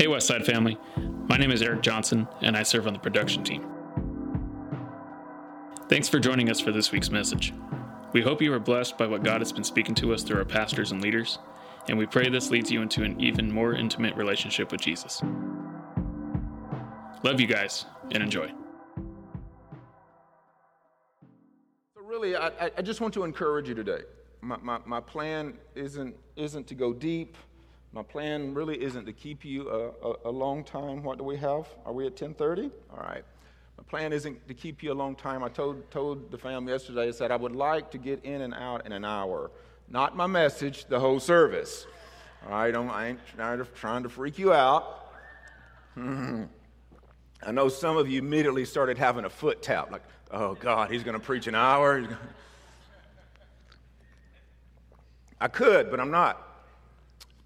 Hey, Westside family. My name is Eric Johnson, and I serve on the production team. Thanks for joining us for this week's message. We hope you are blessed by what God has been speaking to us through our pastors and leaders, and we pray this leads you into an even more intimate relationship with Jesus. Love you guys, and enjoy. So really, I, I just want to encourage you today. My, my, my plan isn't, isn't to go deep. My plan really isn't to keep you a, a, a long time. What do we have? Are we at 1030? All right. My plan isn't to keep you a long time. I told, told the family yesterday, I said I would like to get in and out in an hour. Not my message, the whole service. All right, I'm, I ain't trying to, trying to freak you out. I know some of you immediately started having a foot tap, like, oh God, he's going to preach an hour. I could, but I'm not.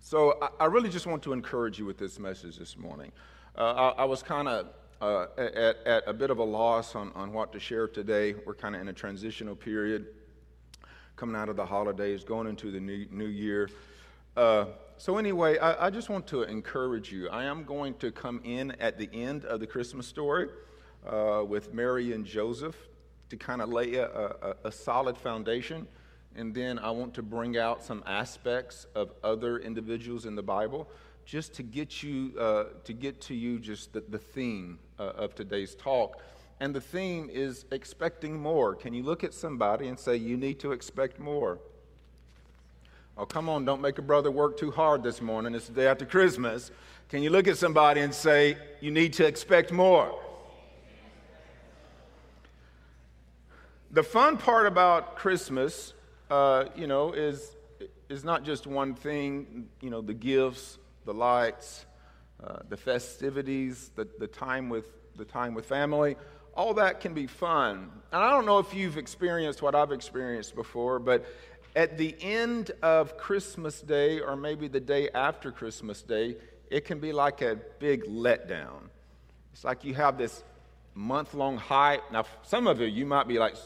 So I, I, really just want to encourage you with this message this morning. Uh, I, I, was kind of uh, at, at, a bit of a loss on, on what to share today. We're kind of in a transitional period, coming out of the holidays, going into the new, new year. Uh, so, anyway, I, I, just want to encourage you. I am going to come in at the end of the Christmas story uh, with Mary and Joseph to kind of lay a, a, a solid foundation and then I want to bring out some aspects of other individuals in the Bible just to get you uh, to get to you just the, the theme uh, of today's talk. And the theme is expecting more. Can you look at somebody and say, You need to expect more? Oh, come on, don't make a brother work too hard this morning. It's the day after Christmas. Can you look at somebody and say, You need to expect more? The fun part about Christmas uh, you know, is, is not just one thing, you know, the gifts, the lights, uh, the festivities, the, the, time with, the time with family. All that can be fun. And I don't know if you've experienced what I've experienced before, but at the end of Christmas Day, or maybe the day after Christmas Day, it can be like a big letdown. It's like you have this month long hype. Now, some of you, you might be like,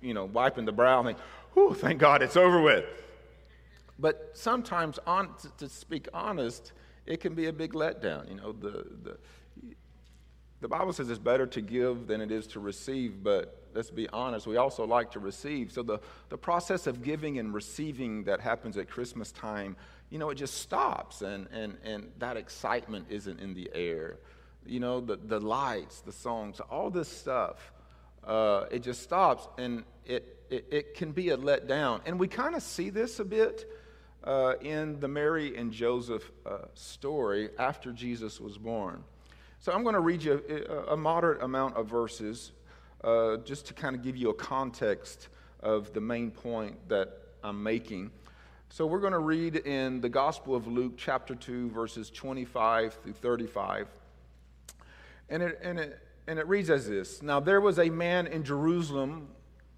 you know, wiping the brow and think, whew, thank God it's over with. But sometimes, on, to, to speak honest, it can be a big letdown. You know, the, the, the Bible says it's better to give than it is to receive, but let's be honest, we also like to receive. So the, the process of giving and receiving that happens at Christmas time, you know, it just stops and, and, and that excitement isn't in the air. You know, the, the lights, the songs, all this stuff, uh, it just stops and it, it, it can be a letdown. And we kind of see this a bit uh, in the Mary and Joseph uh, story after Jesus was born. So I'm going to read you a, a moderate amount of verses uh, just to kind of give you a context of the main point that I'm making. So we're going to read in the Gospel of Luke, chapter 2, verses 25 through 35. And it, and it, and it reads as this Now there was a man in Jerusalem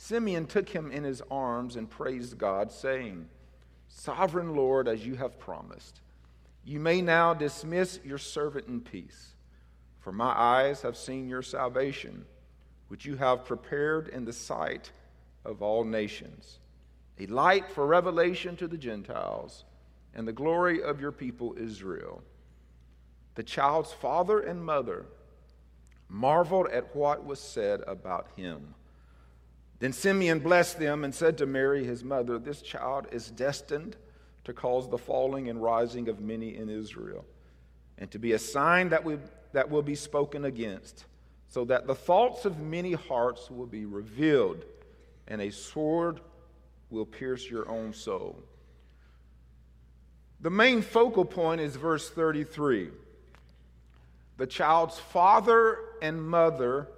Simeon took him in his arms and praised God, saying, Sovereign Lord, as you have promised, you may now dismiss your servant in peace. For my eyes have seen your salvation, which you have prepared in the sight of all nations, a light for revelation to the Gentiles and the glory of your people Israel. The child's father and mother marveled at what was said about him. Then Simeon blessed them and said to Mary, his mother, This child is destined to cause the falling and rising of many in Israel, and to be a sign that, we, that will be spoken against, so that the thoughts of many hearts will be revealed, and a sword will pierce your own soul. The main focal point is verse 33. The child's father and mother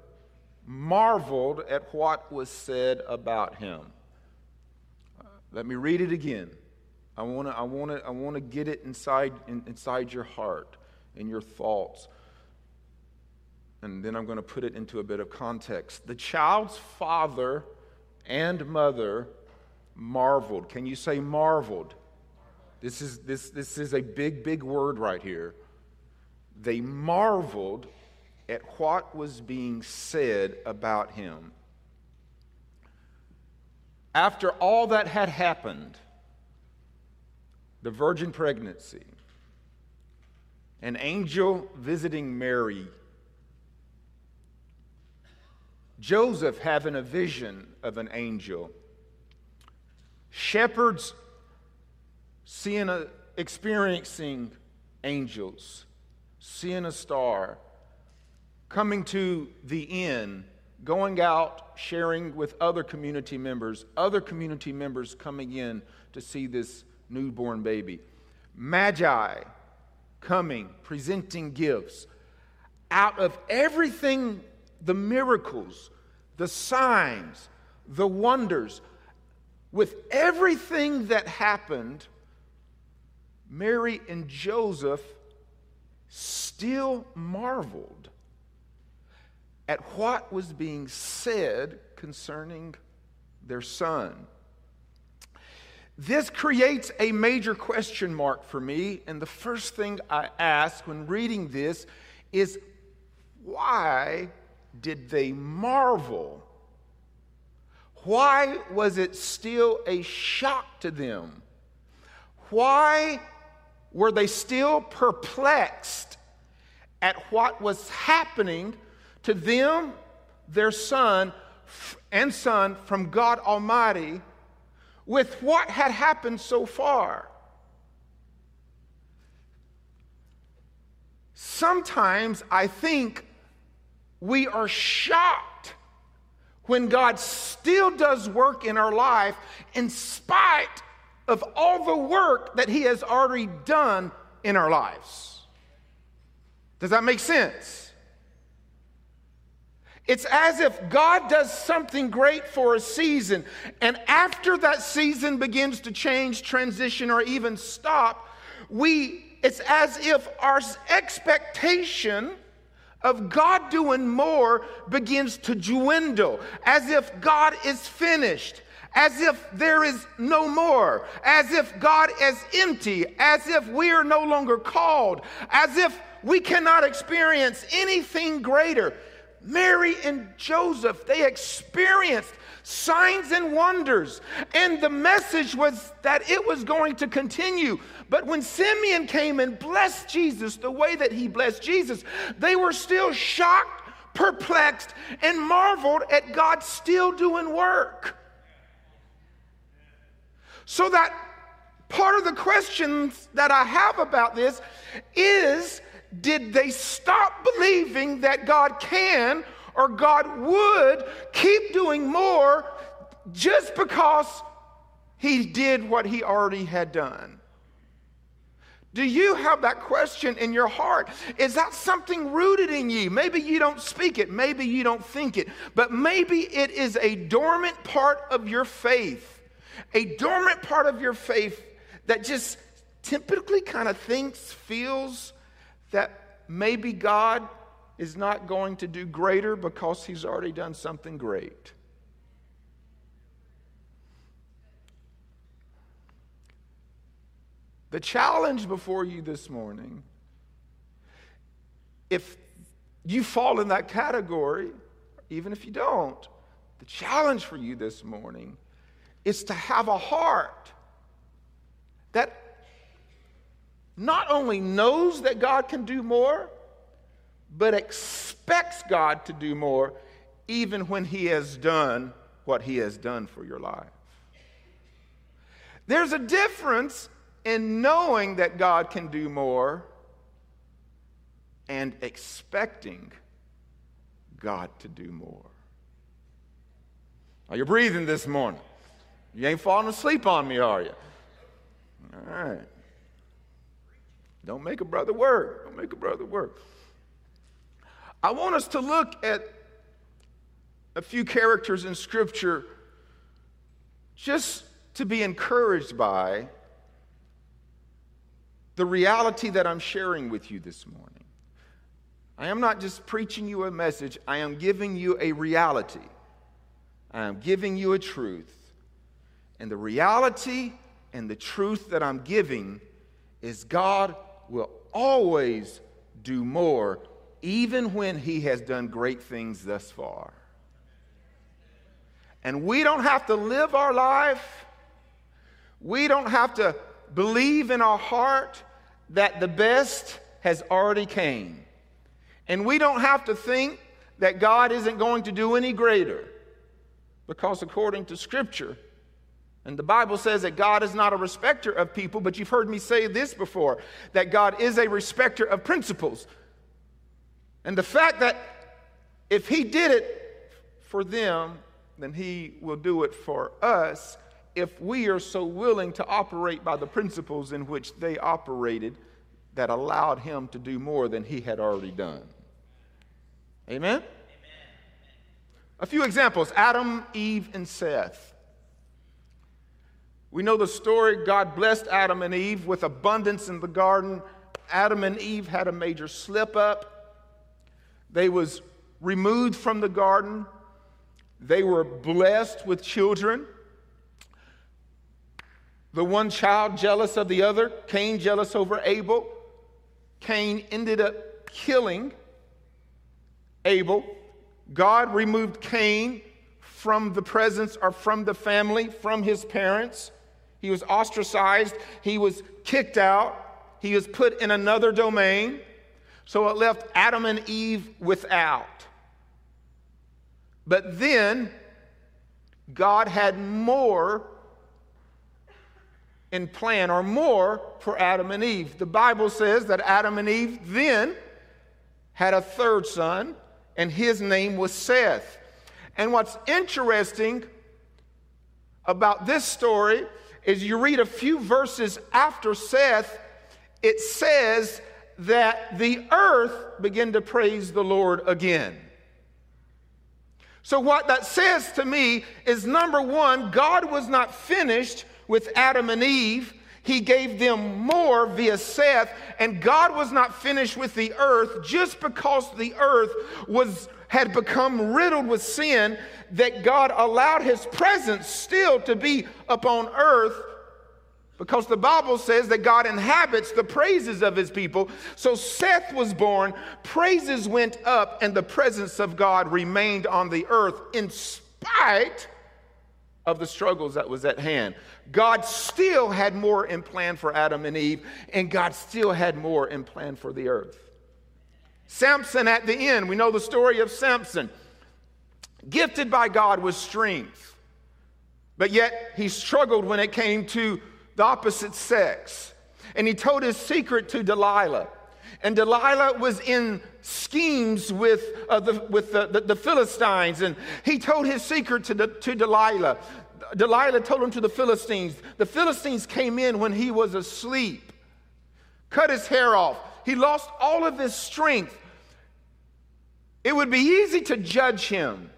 marveled at what was said about him. let me read it again. I want to I wanna, I wanna get it inside, in, inside your heart and your thoughts. and then I'm going to put it into a bit of context. The child's father and mother marveled. Can you say marveled? This is, this, this is a big, big word right here. They marveled at what was being said about him. After all that had happened, the virgin pregnancy, an angel visiting Mary, Joseph having a vision of an angel, shepherds seeing a, experiencing angels, seeing a star, coming to the inn, going out, sharing with other community members, other community members coming in to see this newborn baby. Magi coming, presenting gifts. Out of everything, the miracles, the signs, the wonders, with everything that happened, Mary and Joseph still marveled at what was being said concerning their son. This creates a major question mark for me, and the first thing I ask when reading this is why did they marvel? Why was it still a shock to them? Why were they still perplexed at what was happening to them, their son, and son from God Almighty with what had happened so far? Sometimes I think we are shocked when God still does work in our life in spite of all the work that He has already done in our lives. Does that make sense? It's as if God does something great for a season, and after that season begins to change, transition, or even stop, we it's as if our expectation of God doing more begins to dwindle, as if God is finished as if there is no more, as if God is empty, as if we are no longer called, as if we cannot experience anything greater. Mary and Joseph, they experienced signs and wonders, and the message was that it was going to continue. But when Simeon came and blessed Jesus the way that he blessed Jesus, they were still shocked, perplexed, and marveled at God still doing work. So that part of the questions that I have about this is did they stop believing that God can or God would keep doing more just because he did what he already had done? Do you have that question in your heart? Is that something rooted in you? Maybe you don't speak it, maybe you don't think it, but maybe it is a dormant part of your faith a dormant part of your faith that just typically kind of thinks, feels that maybe God is not going to do greater because he's already done something great. The challenge before you this morning, if you fall in that category, even if you don't, the challenge for you this morning is to have a heart that not only knows that God can do more, but expects God to do more even when He has done what He has done for your life. There's a difference in knowing that God can do more and expecting God to do more. Are you breathing this morning? You ain't falling asleep on me, are you? All right. Don't make a brother work. Don't make a brother work. I want us to look at a few characters in Scripture just to be encouraged by the reality that I'm sharing with you this morning. I am not just preaching you a message, I am giving you a reality. I am giving you a truth. And the reality and the truth that I'm giving is God will always do more, even when He has done great things thus far. And we don't have to live our life, we don't have to believe in our heart that the best has already came. And we don't have to think that God isn't going to do any greater. Because according to Scripture, and the Bible says that God is not a respecter of people, but you've heard me say this before that God is a respecter of principles. And the fact that if He did it for them, then He will do it for us if we are so willing to operate by the principles in which they operated that allowed Him to do more than He had already done. Amen? Amen? A few examples Adam, Eve, and Seth. We know the story. God blessed Adam and Eve with abundance in the garden. Adam and Eve had a major slip up. They was removed from the garden. They were blessed with children. The one child jealous of the other, Cain jealous over Abel. Cain ended up killing Abel. God removed Cain from the presence or from the family, from his parents. He was ostracized, he was kicked out, he was put in another domain. So it left Adam and Eve without. But then God had more in plan or more for Adam and Eve. The Bible says that Adam and Eve then had a third son and his name was Seth. And what's interesting about this story is you read a few verses after Seth, it says that the earth began to praise the Lord again. So, what that says to me is number one, God was not finished with Adam and Eve. He gave them more via Seth, and God was not finished with the earth just because the earth was had become riddled with sin that God allowed his presence still to be upon earth because the Bible says that God inhabits the praises of his people. So Seth was born, praises went up, and the presence of God remained on the earth in spite of the struggles that was at hand. God still had more in plan for Adam and Eve, and God still had more in plan for the earth. Samson at the end, we know the story of Samson, gifted by God with strength, but yet he struggled when it came to the opposite sex. And he told his secret to Delilah. And Delilah was in schemes with, uh, the, with the, the, the, Philistines. And he told his secret to, to Delilah. Delilah told him to the Philistines. The Philistines came in when he was asleep, cut his hair off. He lost all of his strength. It would be easy to judge him,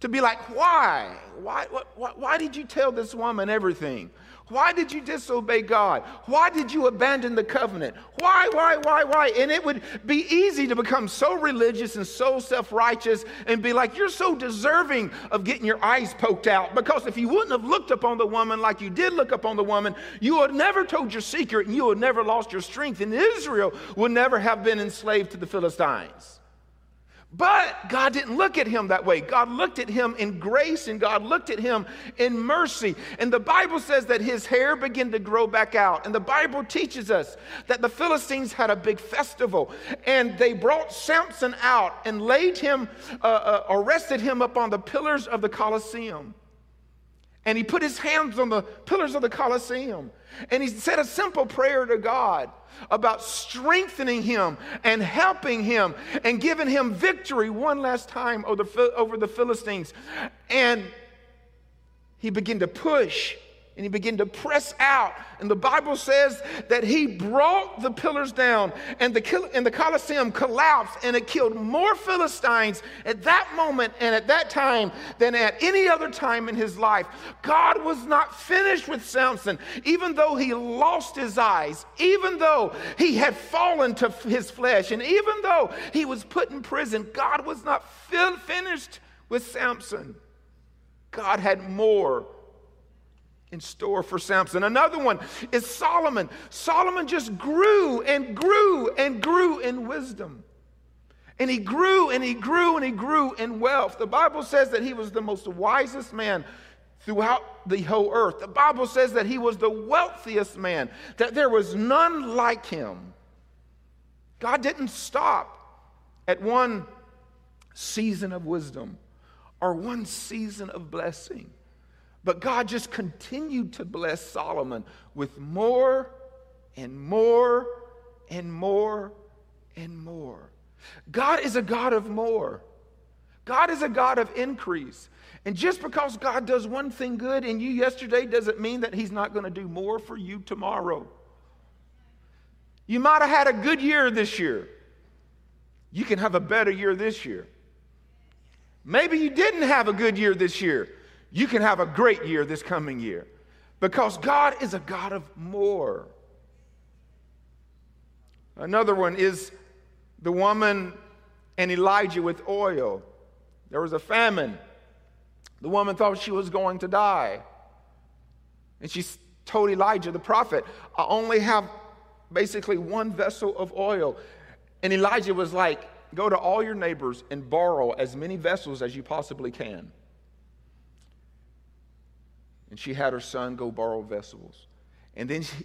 to be like, why? Why, why, why did you tell this woman everything? Why did you disobey God? Why did you abandon the covenant? Why, why, why, why? And it would be easy to become so religious and so self righteous and be like, you're so deserving of getting your eyes poked out. Because if you wouldn't have looked upon the woman like you did look upon the woman, you would have never told your secret and you would have never lost your strength. And Israel would never have been enslaved to the Philistines. But God didn't look at him that way. God looked at him in grace and God looked at him in mercy. And the Bible says that his hair began to grow back out. And the Bible teaches us that the Philistines had a big festival and they brought Samson out and laid him, uh, uh, arrested him up on the pillars of the Colosseum. And he put his hands on the pillars of the Colosseum. And he said a simple prayer to God about strengthening him and helping him and giving him victory one last time over the, over the Philistines. And he began to push and he began to press out. And the Bible says that he brought the pillars down, and the, and the Colosseum collapsed, and it killed more Philistines at that moment and at that time than at any other time in his life. God was not finished with Samson, even though he lost his eyes, even though he had fallen to his flesh, and even though he was put in prison, God was not finished with Samson. God had more in store for Samson. Another one is Solomon. Solomon just grew and grew and grew in wisdom. And he grew and he grew and he grew in wealth. The Bible says that he was the most wisest man throughout the whole earth. The Bible says that he was the wealthiest man, that there was none like him. God didn't stop at one season of wisdom or one season of blessing. But God just continued to bless Solomon with more and more and more and more. God is a God of more. God is a God of increase. And just because God does one thing good in you yesterday doesn't mean that He's not going to do more for you tomorrow. You might have had a good year this year. You can have a better year this year. Maybe you didn't have a good year this year you can have a great year this coming year because God is a God of more. Another one is the woman and Elijah with oil. There was a famine. The woman thought she was going to die. And she told Elijah, the prophet, I only have basically one vessel of oil. And Elijah was like, Go to all your neighbors and borrow as many vessels as you possibly can and she had her son go borrow vessels. And then she,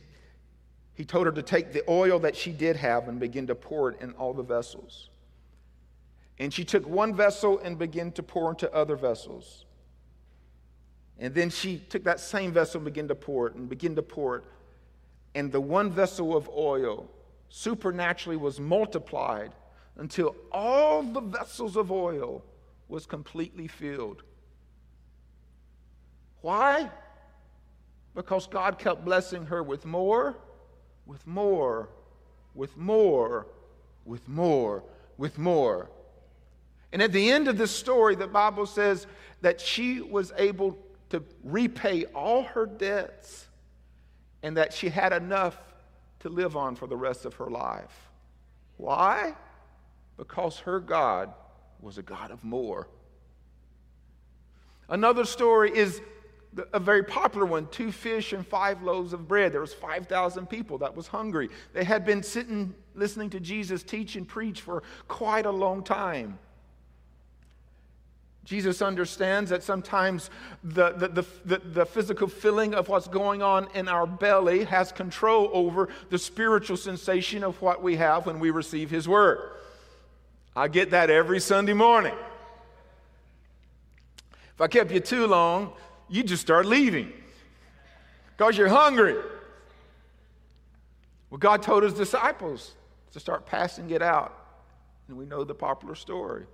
he told her to take the oil that she did have and begin to pour it in all the vessels. And she took one vessel and began to pour into other vessels. And then she took that same vessel and began to pour it and begin to pour it. And the one vessel of oil supernaturally was multiplied until all the vessels of oil was completely filled. Why? Because God kept blessing her with more, with more, with more, with more, with more. And at the end of this story, the Bible says that she was able to repay all her debts and that she had enough to live on for the rest of her life. Why? Because her God was a God of more. Another story is a very popular one two fish and five loaves of bread. There was 5000 people that was hungry. They had been sitting listening to jesus teach and preach for quite a long time. Jesus understands that sometimes the, the, the, the, physical feeling of what's going on in our belly has control over the spiritual sensation of what we have when we receive his word. I get that every sunday morning. If i kept you too long you just start leaving because you're hungry. Well, God told his disciples to start passing it out. And we know the popular story.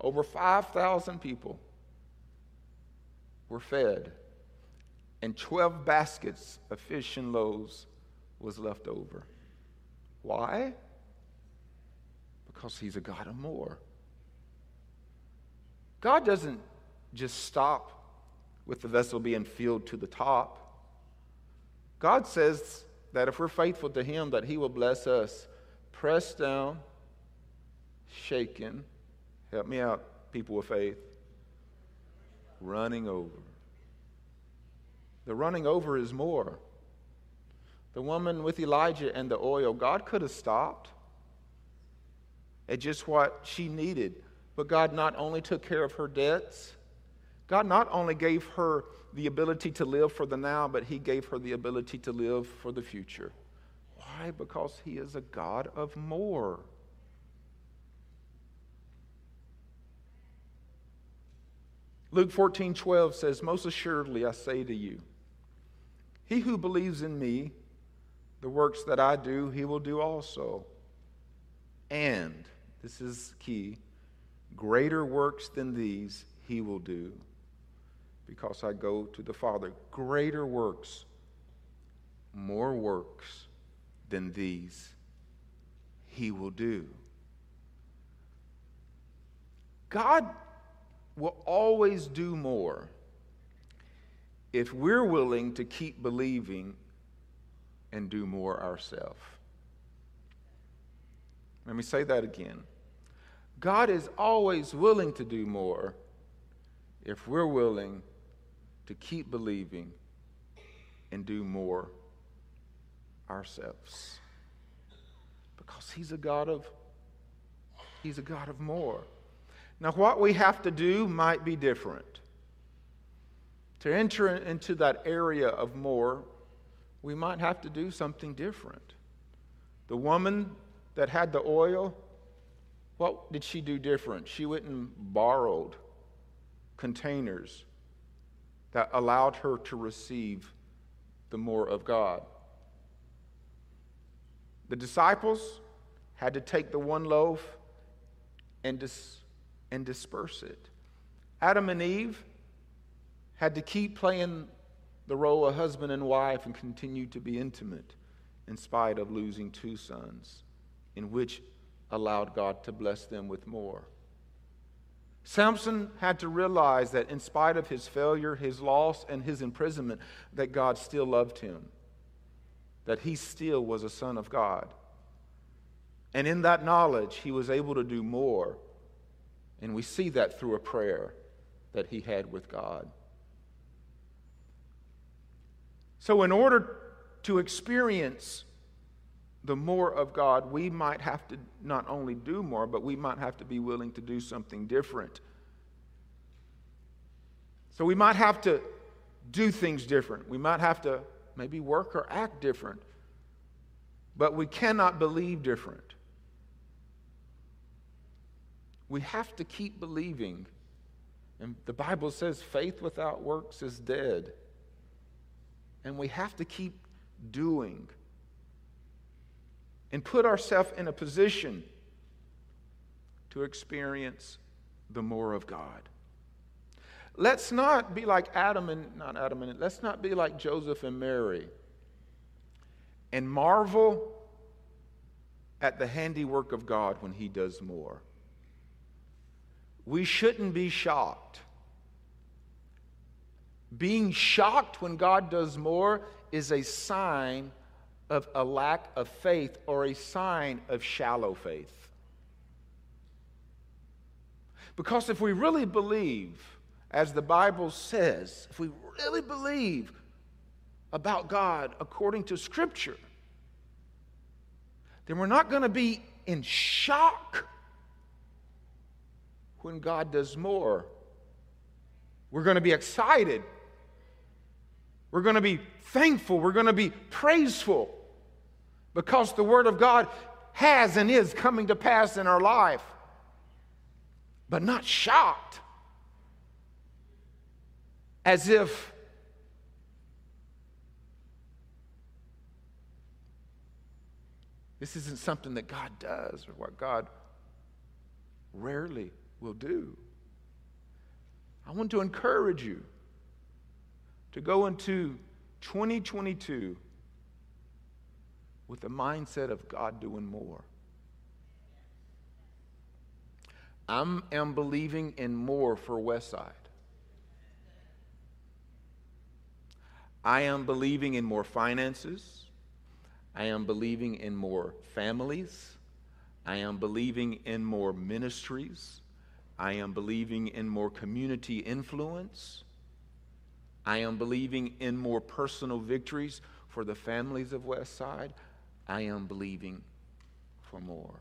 Over 5,000 people were fed, and 12 baskets of fish and loaves was left over. Why? Because he's a God of more. God doesn't just stop with the vessel being filled to the top. God says that if we're faithful to Him, that He will bless us, pressed down, shaken. Help me out, people of faith. Running over. The running over is more. The woman with Elijah and the oil, God could have stopped at just what she needed. But God not only took care of her debts, God not only gave her the ability to live for the now, but He gave her the ability to live for the future. Why? Because He is a God of more. Luke 14 12 says, Most assuredly I say to you, he who believes in me, the works that I do, he will do also. And, this is key, greater works than these he will do because I go to the Father. Greater works, more works than these he will do. God will always do more if we're willing to keep believing and do more ourselves. Let me say that again. God is always willing to do more if we're willing to keep believing and do more ourselves. Because he's a God of he's a God of more. Now what we have to do might be different. To enter into that area of more, we might have to do something different. The woman that had the oil, what did she do different? She went and borrowed containers that allowed her to receive the more of God. The disciples had to take the one loaf and, dis- and disperse it. Adam and Eve had to keep playing the role of husband and wife and continue to be intimate in spite of losing two sons, in which allowed God to bless them with more. Samson had to realize that in spite of his failure, his loss, and his imprisonment, that God still loved him, that he still was a son of God. And in that knowledge, he was able to do more. And we see that through a prayer that he had with God. So, in order to experience the more of God, we might have to not only do more, but we might have to be willing to do something different. So, we might have to do things different. We might have to maybe work or act different. But we cannot believe different. We have to keep believing. And the Bible says faith without works is dead. And we have to keep doing and put ourselves in a position to experience the more of God. Let's not be like Adam and not Adam and let's not be like Joseph and Mary and marvel at the handiwork of God when he does more. We shouldn't be shocked being shocked when God does more is a sign of a lack of faith or a sign of shallow faith. Because if we really believe, as the Bible says, if we really believe about God according to Scripture, then we're not going to be in shock when God does more. We're going to be excited we're going to be thankful. We're going to be praiseful because the Word of God has and is coming to pass in our life, but not shocked as if this isn't something that God does or what God rarely will do. I want to encourage you to go into 2022 with the mindset of God doing more. I am believing in more for Westside. I am believing in more finances. I am believing in more families. I am believing in more ministries. I am believing in more community influence. I am believing in more personal victories for the families of Westside. I am believing for more.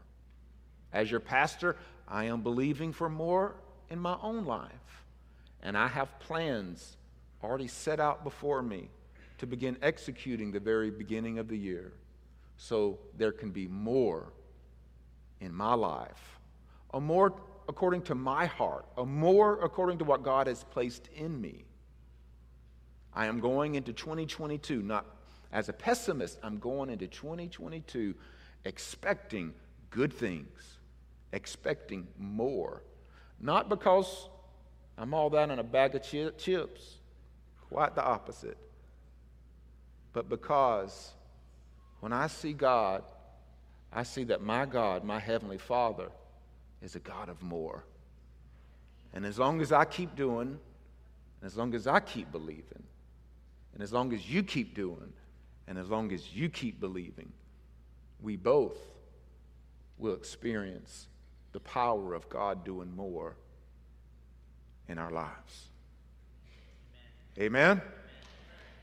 As your pastor, I am believing for more in my own life. And I have plans already set out before me to begin executing the very beginning of the year so there can be more in my life, a more according to my heart, a more according to what God has placed in me. I am going into 2022, not as a pessimist, I'm going into 2022 expecting good things, expecting more. Not because I'm all that in a bag of chi- chips. Quite the opposite. But because when I see God, I see that my God, my Heavenly Father, is a God of more. And as long as I keep doing, and as long as I keep believing, and as long as you keep doing, and as long as you keep believing, we both will experience the power of God doing more in our lives. Amen?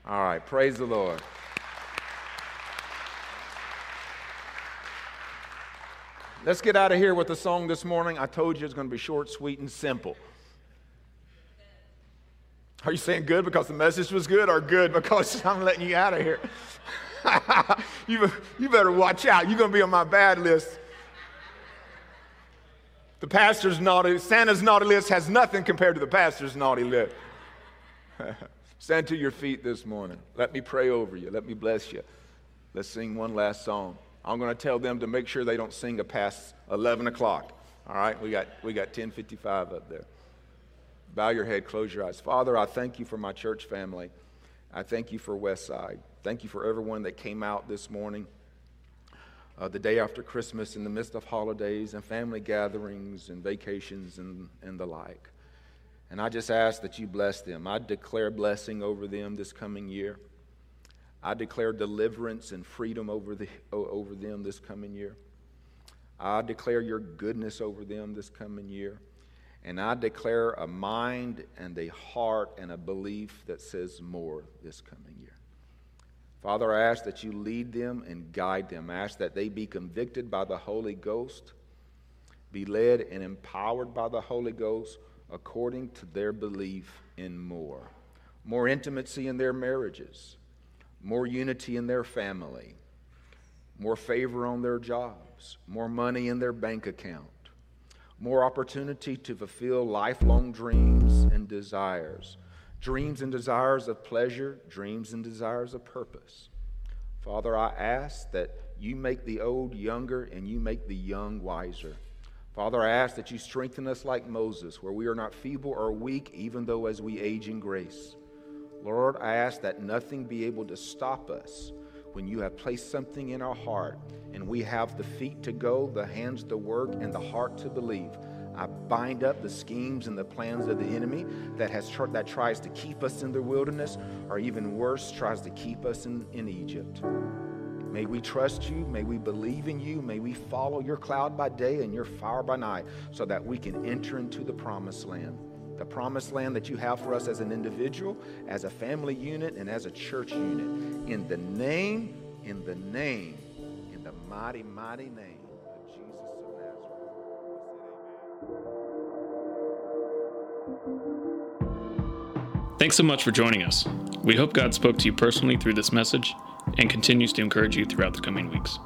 All right, praise the Lord. Let's get out of here with a song this morning. I told you it's going to be short, sweet, and simple. Are you saying good because the message was good or good because I'm letting you out of here? you, you better watch out. You're going to be on my bad list. The pastor's naughty, Santa's naughty list has nothing compared to the pastor's naughty list. Stand to your feet this morning. Let me pray over you. Let me bless you. Let's sing one last song. I'm going to tell them to make sure they don't sing a past 11 o'clock. All right, we got, we got 1055 up there. Bow your head, close your eyes. Father, I thank you for my church family. I thank you for Westside. Thank you for everyone that came out this morning, uh, the day after Christmas, in the midst of holidays and family gatherings and vacations and, and the like. And I just ask that you bless them. I declare blessing over them this coming year. I declare deliverance and freedom over, the, over them this coming year. I declare your goodness over them this coming year. And I declare a mind and a heart and a belief that says more this coming year. Father, I ask that you lead them and guide them. I ask that they be convicted by the Holy Ghost, be led and empowered by the Holy Ghost according to their belief in more. More intimacy in their marriages, more unity in their family, more favor on their jobs, more money in their bank account more opportunity to fulfill lifelong dreams and desires. Dreams and desires of pleasure, dreams and desires of purpose. Father, I ask that you make the old younger and you make the young wiser. Father, I ask that you strengthen us like Moses, where we are not feeble or weak, even though as we age in grace. Lord, I ask that nothing be able to stop us when you have placed something in our heart and we have the feet to go, the hands to work, and the heart to believe. I bind up the schemes and the plans of the enemy that, has tr- that tries to keep us in the wilderness, or even worse, tries to keep us in, in Egypt. May we trust you. May we believe in you. May we follow your cloud by day and your fire by night so that we can enter into the promised land. The promised land that you have for us as an individual, as a family unit, and as a church unit. In the name, in the name in the mighty, mighty name of Jesus of Nazareth. Thanks so much for joining us. We hope God spoke to you personally through this message and continues to encourage you throughout the coming weeks.